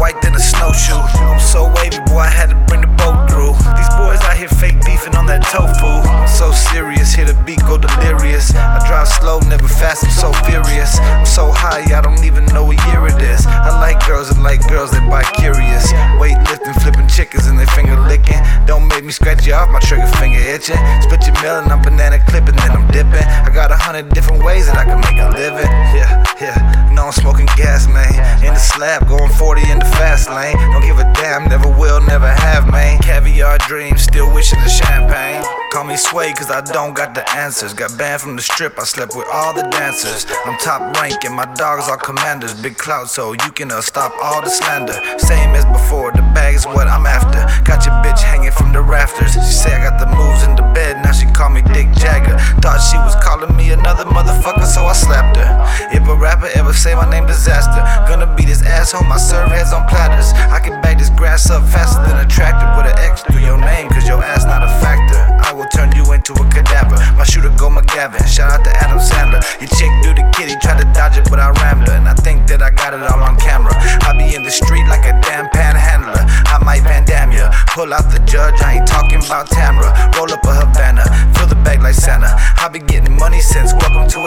white than a snowshoe. I'm so wavy, boy, I had to bring the boat through. These boys out here fake beefing on that tofu. I'm so serious, hear the beat go delirious. I drive slow, never fast, I'm so furious. I'm so high, I don't even know what year it is. I like girls and like girls that bi curious. Weightlifting, flipping chickens and they finger licking. Don't make me scratch you off, my trigger finger itching. Split your melon, I'm banana clipping, then I'm dipping. I got a hundred different ways that I gas, man. In the slab, going 40 in the fast lane. Don't give a damn, never will, never have, man. Caviar dreams, still wishing the champagne. Call me Sway, cause I don't got the answers. Got banned from the strip, I slept with all the dancers. I'm top rank, and my dogs are commanders. Big clout, so you can uh, stop all the slander. Same as before, the bag's what I'm after. Got your bitch hanging from the If a rapper ever say my name disaster, gonna beat his ass home, I serve heads on platters. I can bag this grass up faster than a tractor. Put an X through your name, cause your ass not a factor. I will turn you into a cadaver. My shooter go McGavin. Shout out to Adam Sandler. Your chick do the kitty, tried to dodge it, but I rammed her. And I think that I got it all on camera. I be in the street like a damn panhandler. I might Van Damme ya. Pull out the judge, I ain't talking about Tamra. Roll up a Havana, fill the bag like Santa. I be getting money since welcome to